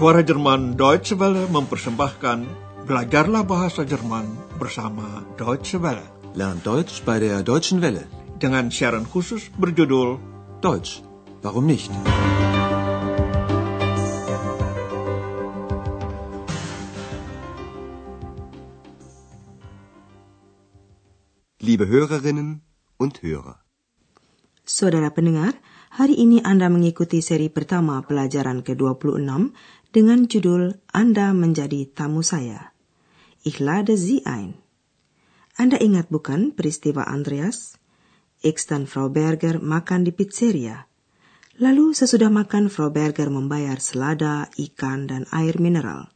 Suara Jerman Deutsche Welle mempersembahkan Belajarlah Bahasa Jerman bersama Deutsche Welle. Lernt Deutsch bei der Deutschen Welle. Dengan siaran khusus berjudul Deutsch, warum nicht? Liebe Hörerinnen und Hörer. Saudara pendengar, hari ini Anda mengikuti seri pertama pelajaran ke-26 dengan judul Anda menjadi tamu saya. Ich lade Sie ein. Anda ingat bukan peristiwa Andreas? X dan Frau Berger makan di pizzeria. Lalu sesudah makan Frau Berger membayar selada, ikan, dan air mineral.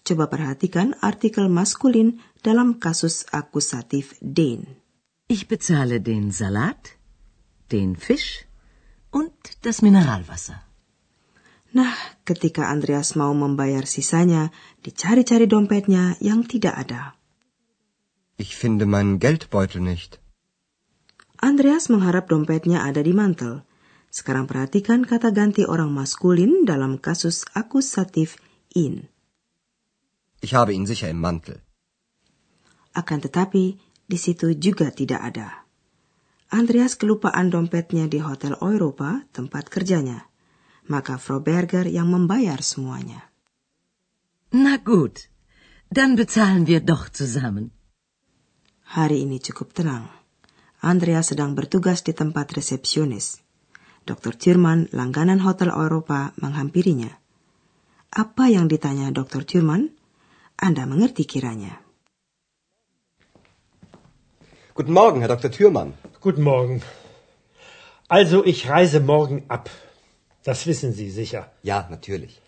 Coba perhatikan artikel maskulin dalam kasus akusatif den. Ich bezahle den Salat, den Fisch und das Mineralwasser. Nah, ketika Andreas mau membayar sisanya, dicari-cari dompetnya yang tidak ada. Ich finde meinen Geldbeutel nicht. Andreas mengharap dompetnya ada di mantel. Sekarang perhatikan kata ganti orang maskulin dalam kasus akusatif in. Ich habe ihn sicher im Mantel. Akan tetapi, di situ juga tidak ada. Andreas kelupaan dompetnya di Hotel Europa, tempat kerjanya. Maka Frau Berger yang membayar semuanya. Na gut, dann bezahlen wir doch zusammen. Hari ini cukup tenang. Andreas sedang bertugas di tempat resepsionis. Dr. Thurman, langganan Hotel Europa, menghampirinya. Apa yang ditanya Dr. Thurman? Anda mengerti kiranya. Guten Morgen, Herr Dr. Thürmann. Guten Morgen. Also, ich reise morgen ab. Das wissen Sie sicher. Ja, natürlich.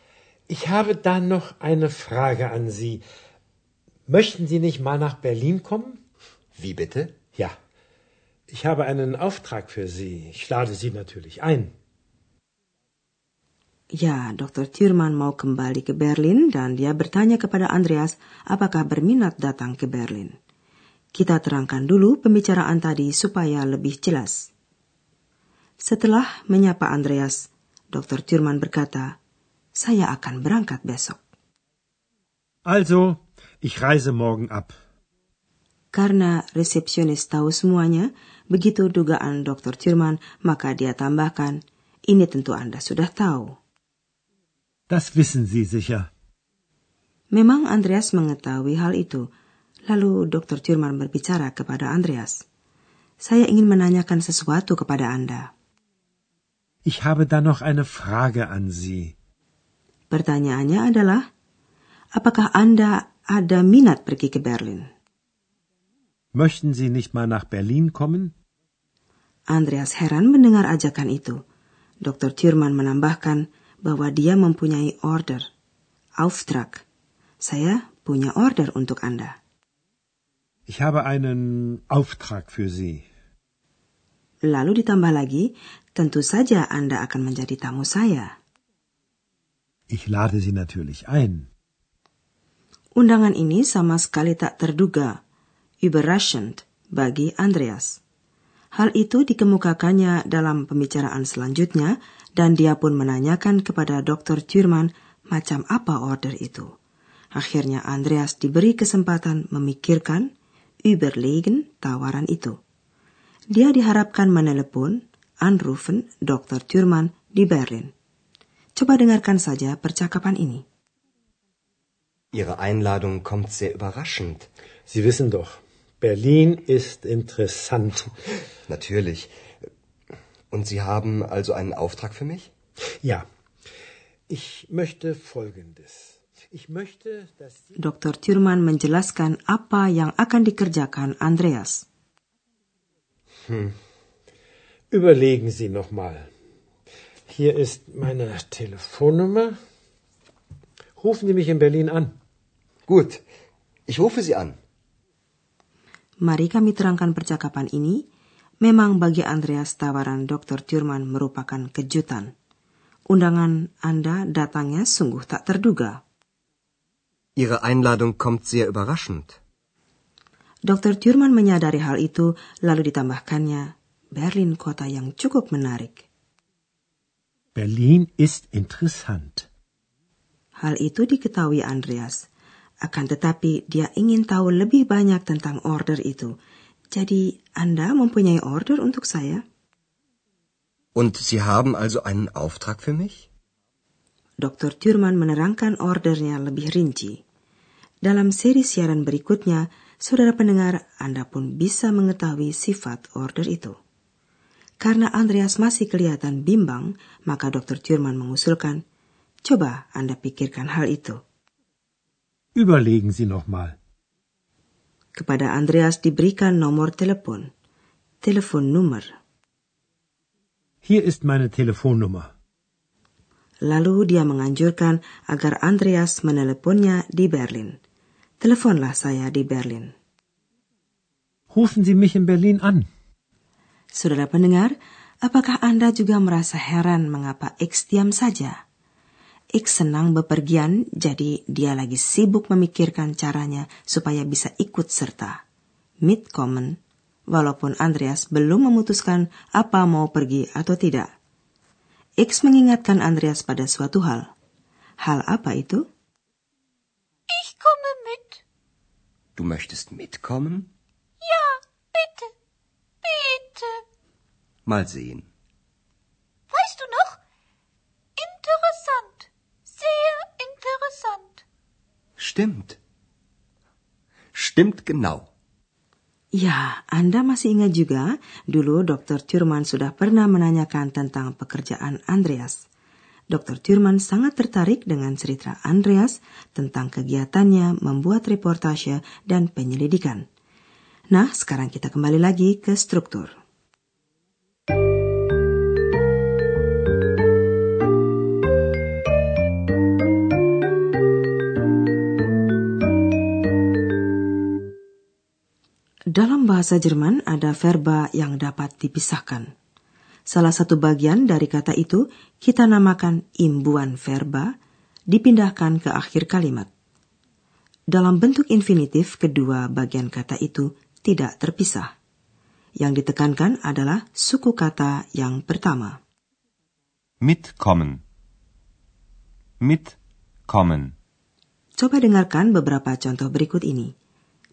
Ich habe da noch eine Frage an Sie. Möchten Sie nicht mal nach Berlin kommen? Wie bitte? Ja. Ich habe einen Auftrag für Sie. Ich lade Sie natürlich ein. Ya, Dr. Thurman mau kembali ke Berlin dan dia bertanya kepada Andreas apakah berminat datang ke Berlin. Kita terangkan dulu pembicaraan tadi supaya lebih jelas. Setelah menyapa Andreas, Dr. Thurman berkata, saya akan berangkat besok. Also, ich reise morgen ab. Karena resepsionis tahu semuanya, begitu dugaan Dr. Thurman, maka dia tambahkan, ini tentu Anda sudah tahu. Das wissen Sie sicher. Memang Andreas mengetahui hal itu. Lalu Dr. Thurman berbicara kepada Andreas. Saya ingin menanyakan sesuatu kepada Anda. Ich habe da noch eine Frage an Sie. Pertanyaannya adalah, apakah Anda ada minat pergi ke Berlin? Möchten Sie nicht mal nach Berlin kommen? Andreas heran mendengar ajakan itu. Dr. Thurman menambahkan bahwa dia mempunyai order, Auftrag. Saya punya order untuk Anda. Ich habe einen Auftrag für Sie. Lalu ditambah lagi, tentu saja Anda akan menjadi tamu saya. Ich lade Sie natürlich ein. Undangan ini sama sekali tak terduga, überraschend bagi Andreas. Hal itu dikemukakannya dalam pembicaraan selanjutnya dan dia pun menanyakan kepada Dr. Thurman macam apa order itu. Akhirnya Andreas diberi kesempatan memikirkan, überlegen tawaran itu. Dia diharapkan menelepon, anrufen Dr. Thurman di Berlin. Coba dengarkan saja percakapan ini. Ihre Einladung kommt sehr überraschend. Sie wissen doch, Berlin ist interessant. Natürlich. Und Sie haben also einen Auftrag für mich? Ja. Ich möchte Folgendes. Ich möchte, dass Sie Dr. Thurman menjelaskan apa yang akan dikerjakan Andreas. Überlegen Sie noch mal. Hier ist meine Telefonnummer. Rufen Sie mich in Berlin an. Gut. Ich rufe Sie an. Mari kami terangkan percakapan ini. Memang bagi Andreas tawaran Dr. Thurman merupakan kejutan. Undangan Anda datangnya sungguh tak terduga. Ihre Einladung kommt sehr überraschend. Dr. Thurman menyadari hal itu, lalu ditambahkannya, Berlin kota yang cukup menarik. Berlin ist interessant. Hal itu diketahui Andreas. Akan tetapi dia ingin tahu lebih banyak tentang order itu. Jadi Anda mempunyai order untuk saya? Und Sie haben also einen Auftrag für mich? Dr. Thurman menerangkan ordernya lebih rinci. Dalam seri siaran berikutnya, saudara pendengar, Anda pun bisa mengetahui sifat order itu. Karena Andreas masih kelihatan bimbang, maka Dr. Thurman mengusulkan, coba Anda pikirkan hal itu. Überlegen Sie noch mal. Kepada Andreas diberikan nomor telepon. Telefonnummer. Hier ist meine Telefonnummer. Lalu dia menganjurkan agar Andreas meneleponnya di Berlin. Teleponlah saya di Berlin. Rufen Sie mich in Berlin an. Saudara pendengar, apakah Anda juga merasa heran mengapa X diam saja? X senang bepergian, jadi dia lagi sibuk memikirkan caranya supaya bisa ikut serta. Mitkommen, walaupun Andreas belum memutuskan apa mau pergi atau tidak. X mengingatkan Andreas pada suatu hal. Hal apa itu? Ich komme mit. Du möchtest mitkommen? Mal sehen. Weißt du noch? Interessant. Sehr interessant. Stimmt. Stimmt genau. Ya, Anda masih ingat juga, dulu Dr. Thurman sudah pernah menanyakan tentang pekerjaan Andreas. Dr. Thurman sangat tertarik dengan cerita Andreas tentang kegiatannya membuat reportase dan penyelidikan. Nah, sekarang kita kembali lagi ke struktur. Dalam bahasa Jerman ada verba yang dapat dipisahkan. Salah satu bagian dari kata itu kita namakan imbuan verba, dipindahkan ke akhir kalimat. Dalam bentuk infinitif, kedua bagian kata itu tidak terpisah. Yang ditekankan adalah suku kata yang pertama. Mitkommen. Mitkommen. Coba dengarkan beberapa contoh berikut ini.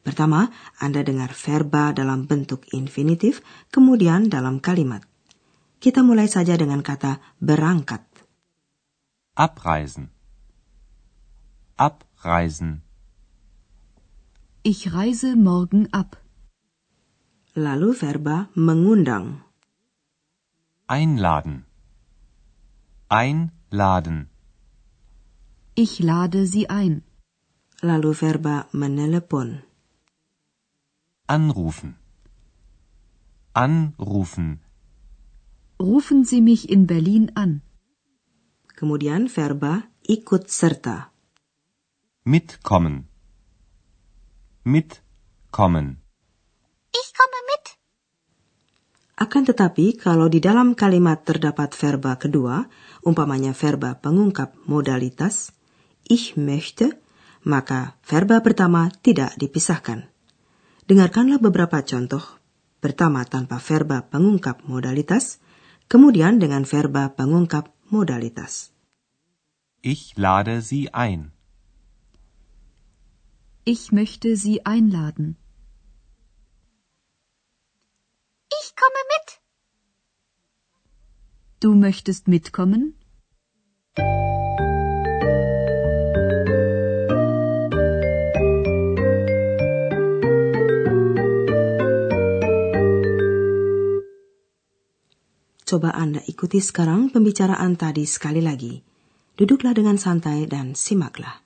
Pertama, Anda dengar verba dalam bentuk infinitif, kemudian dalam kalimat. Kita mulai saja dengan kata berangkat. Abreisen. Abreisen. Ich reise morgen ab. Lalu verba mengundang. Einladen. Einladen. Ich lade Sie ein. Lalu verba menelepon. Anrufen. Anrufen. Rufen Sie mich in Berlin an. Kemudian verba ikut serta. Mitkommen. Mitkommen. Ich komme mit. Akan tetapi, kalau di dalam kalimat terdapat verba kedua, umpamanya verba pengungkap modalitas, ich möchte, maka verba pertama tidak dipisahkan. Dengarkanlah beberapa contoh. Pertama tanpa verba pengungkap modalitas, kemudian dengan verba pengungkap modalitas. Ich lade Sie ein. Ich möchte Sie einladen. Ich komme mit. Du möchtest mitkommen? Coba Anda ikuti sekarang pembicaraan tadi sekali lagi. Duduklah dengan santai dan simaklah.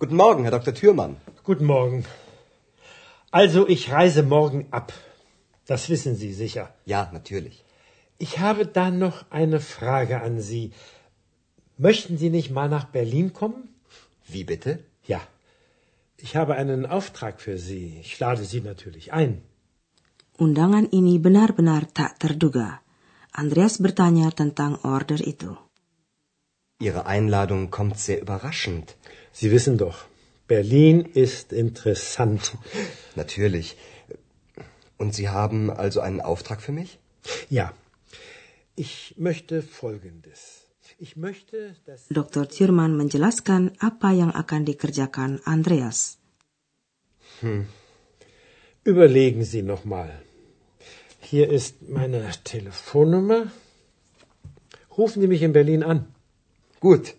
Guten Morgen, Herr Dr. Thürmann. Guten Morgen. Also, ich reise morgen ab. Das wissen Sie sicher. Ja, natürlich. Ich habe da noch eine Frage an Sie. Möchten Sie nicht mal nach Berlin kommen? Wie bitte? Ja. Ich habe einen Auftrag für Sie. Ich lade Sie natürlich ein. Undangan ini benar-benar tak terduga. Andreas bertanya tentang order itu. Ihre Einladung kommt sehr überraschend. Sie wissen doch, Berlin ist interessant. Natürlich. Und Sie haben also einen Auftrag für mich? Ja. Ich möchte Folgendes. Ich möchte, dass Dr. Thurman menjelaskan apa yang akan dikerjakan Andreas. Überlegen Sie noch mal. Hier ist meine Telefonnummer. Rufen Sie mich in Berlin an. Gut.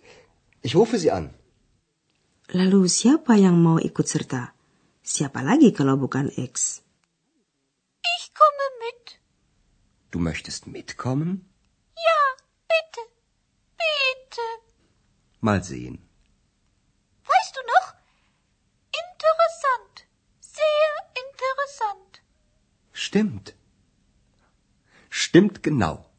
Ich rufe Sie an. Lalu siapa yang mau ikut serta? Siapa lagi kalau bukan X? Ich komme mit. Du möchtest mitkommen? Ja, bitte. Bitte. Mal sehen. Weißt du noch? Interessant. Sehr interessant. Stimmt. Stimmt genau.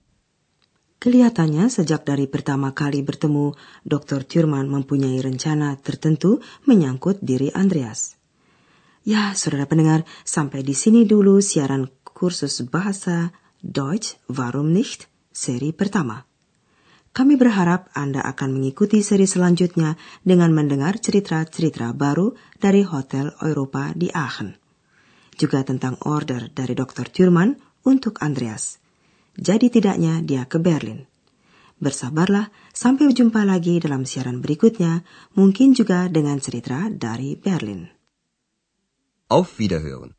Kelihatannya sejak dari pertama kali bertemu, Dr. Thurman mempunyai rencana tertentu menyangkut diri Andreas. Ya, saudara pendengar, sampai di sini dulu siaran kursus bahasa Deutsch Warum nicht seri pertama. Kami berharap Anda akan mengikuti seri selanjutnya dengan mendengar cerita-cerita baru dari Hotel Europa di Aachen. Juga tentang order dari Dr. Thurman untuk Andreas. Jadi tidaknya dia ke Berlin. Bersabarlah sampai jumpa lagi dalam siaran berikutnya, mungkin juga dengan cerita dari Berlin. Auf Wiederhören.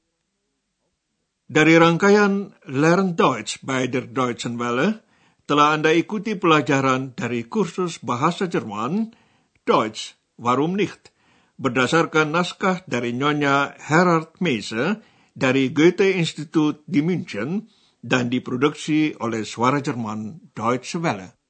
Dari rangkaian Learn Deutsch by der Deutschen Welle, telah Anda ikuti pelajaran dari kursus bahasa Jerman, Deutsch, Warum nicht? Berdasarkan naskah dari Nyonya Herard Meise dari Goethe Institut di München dan diproduksi oleh Suara Jerman Deutsche Welle.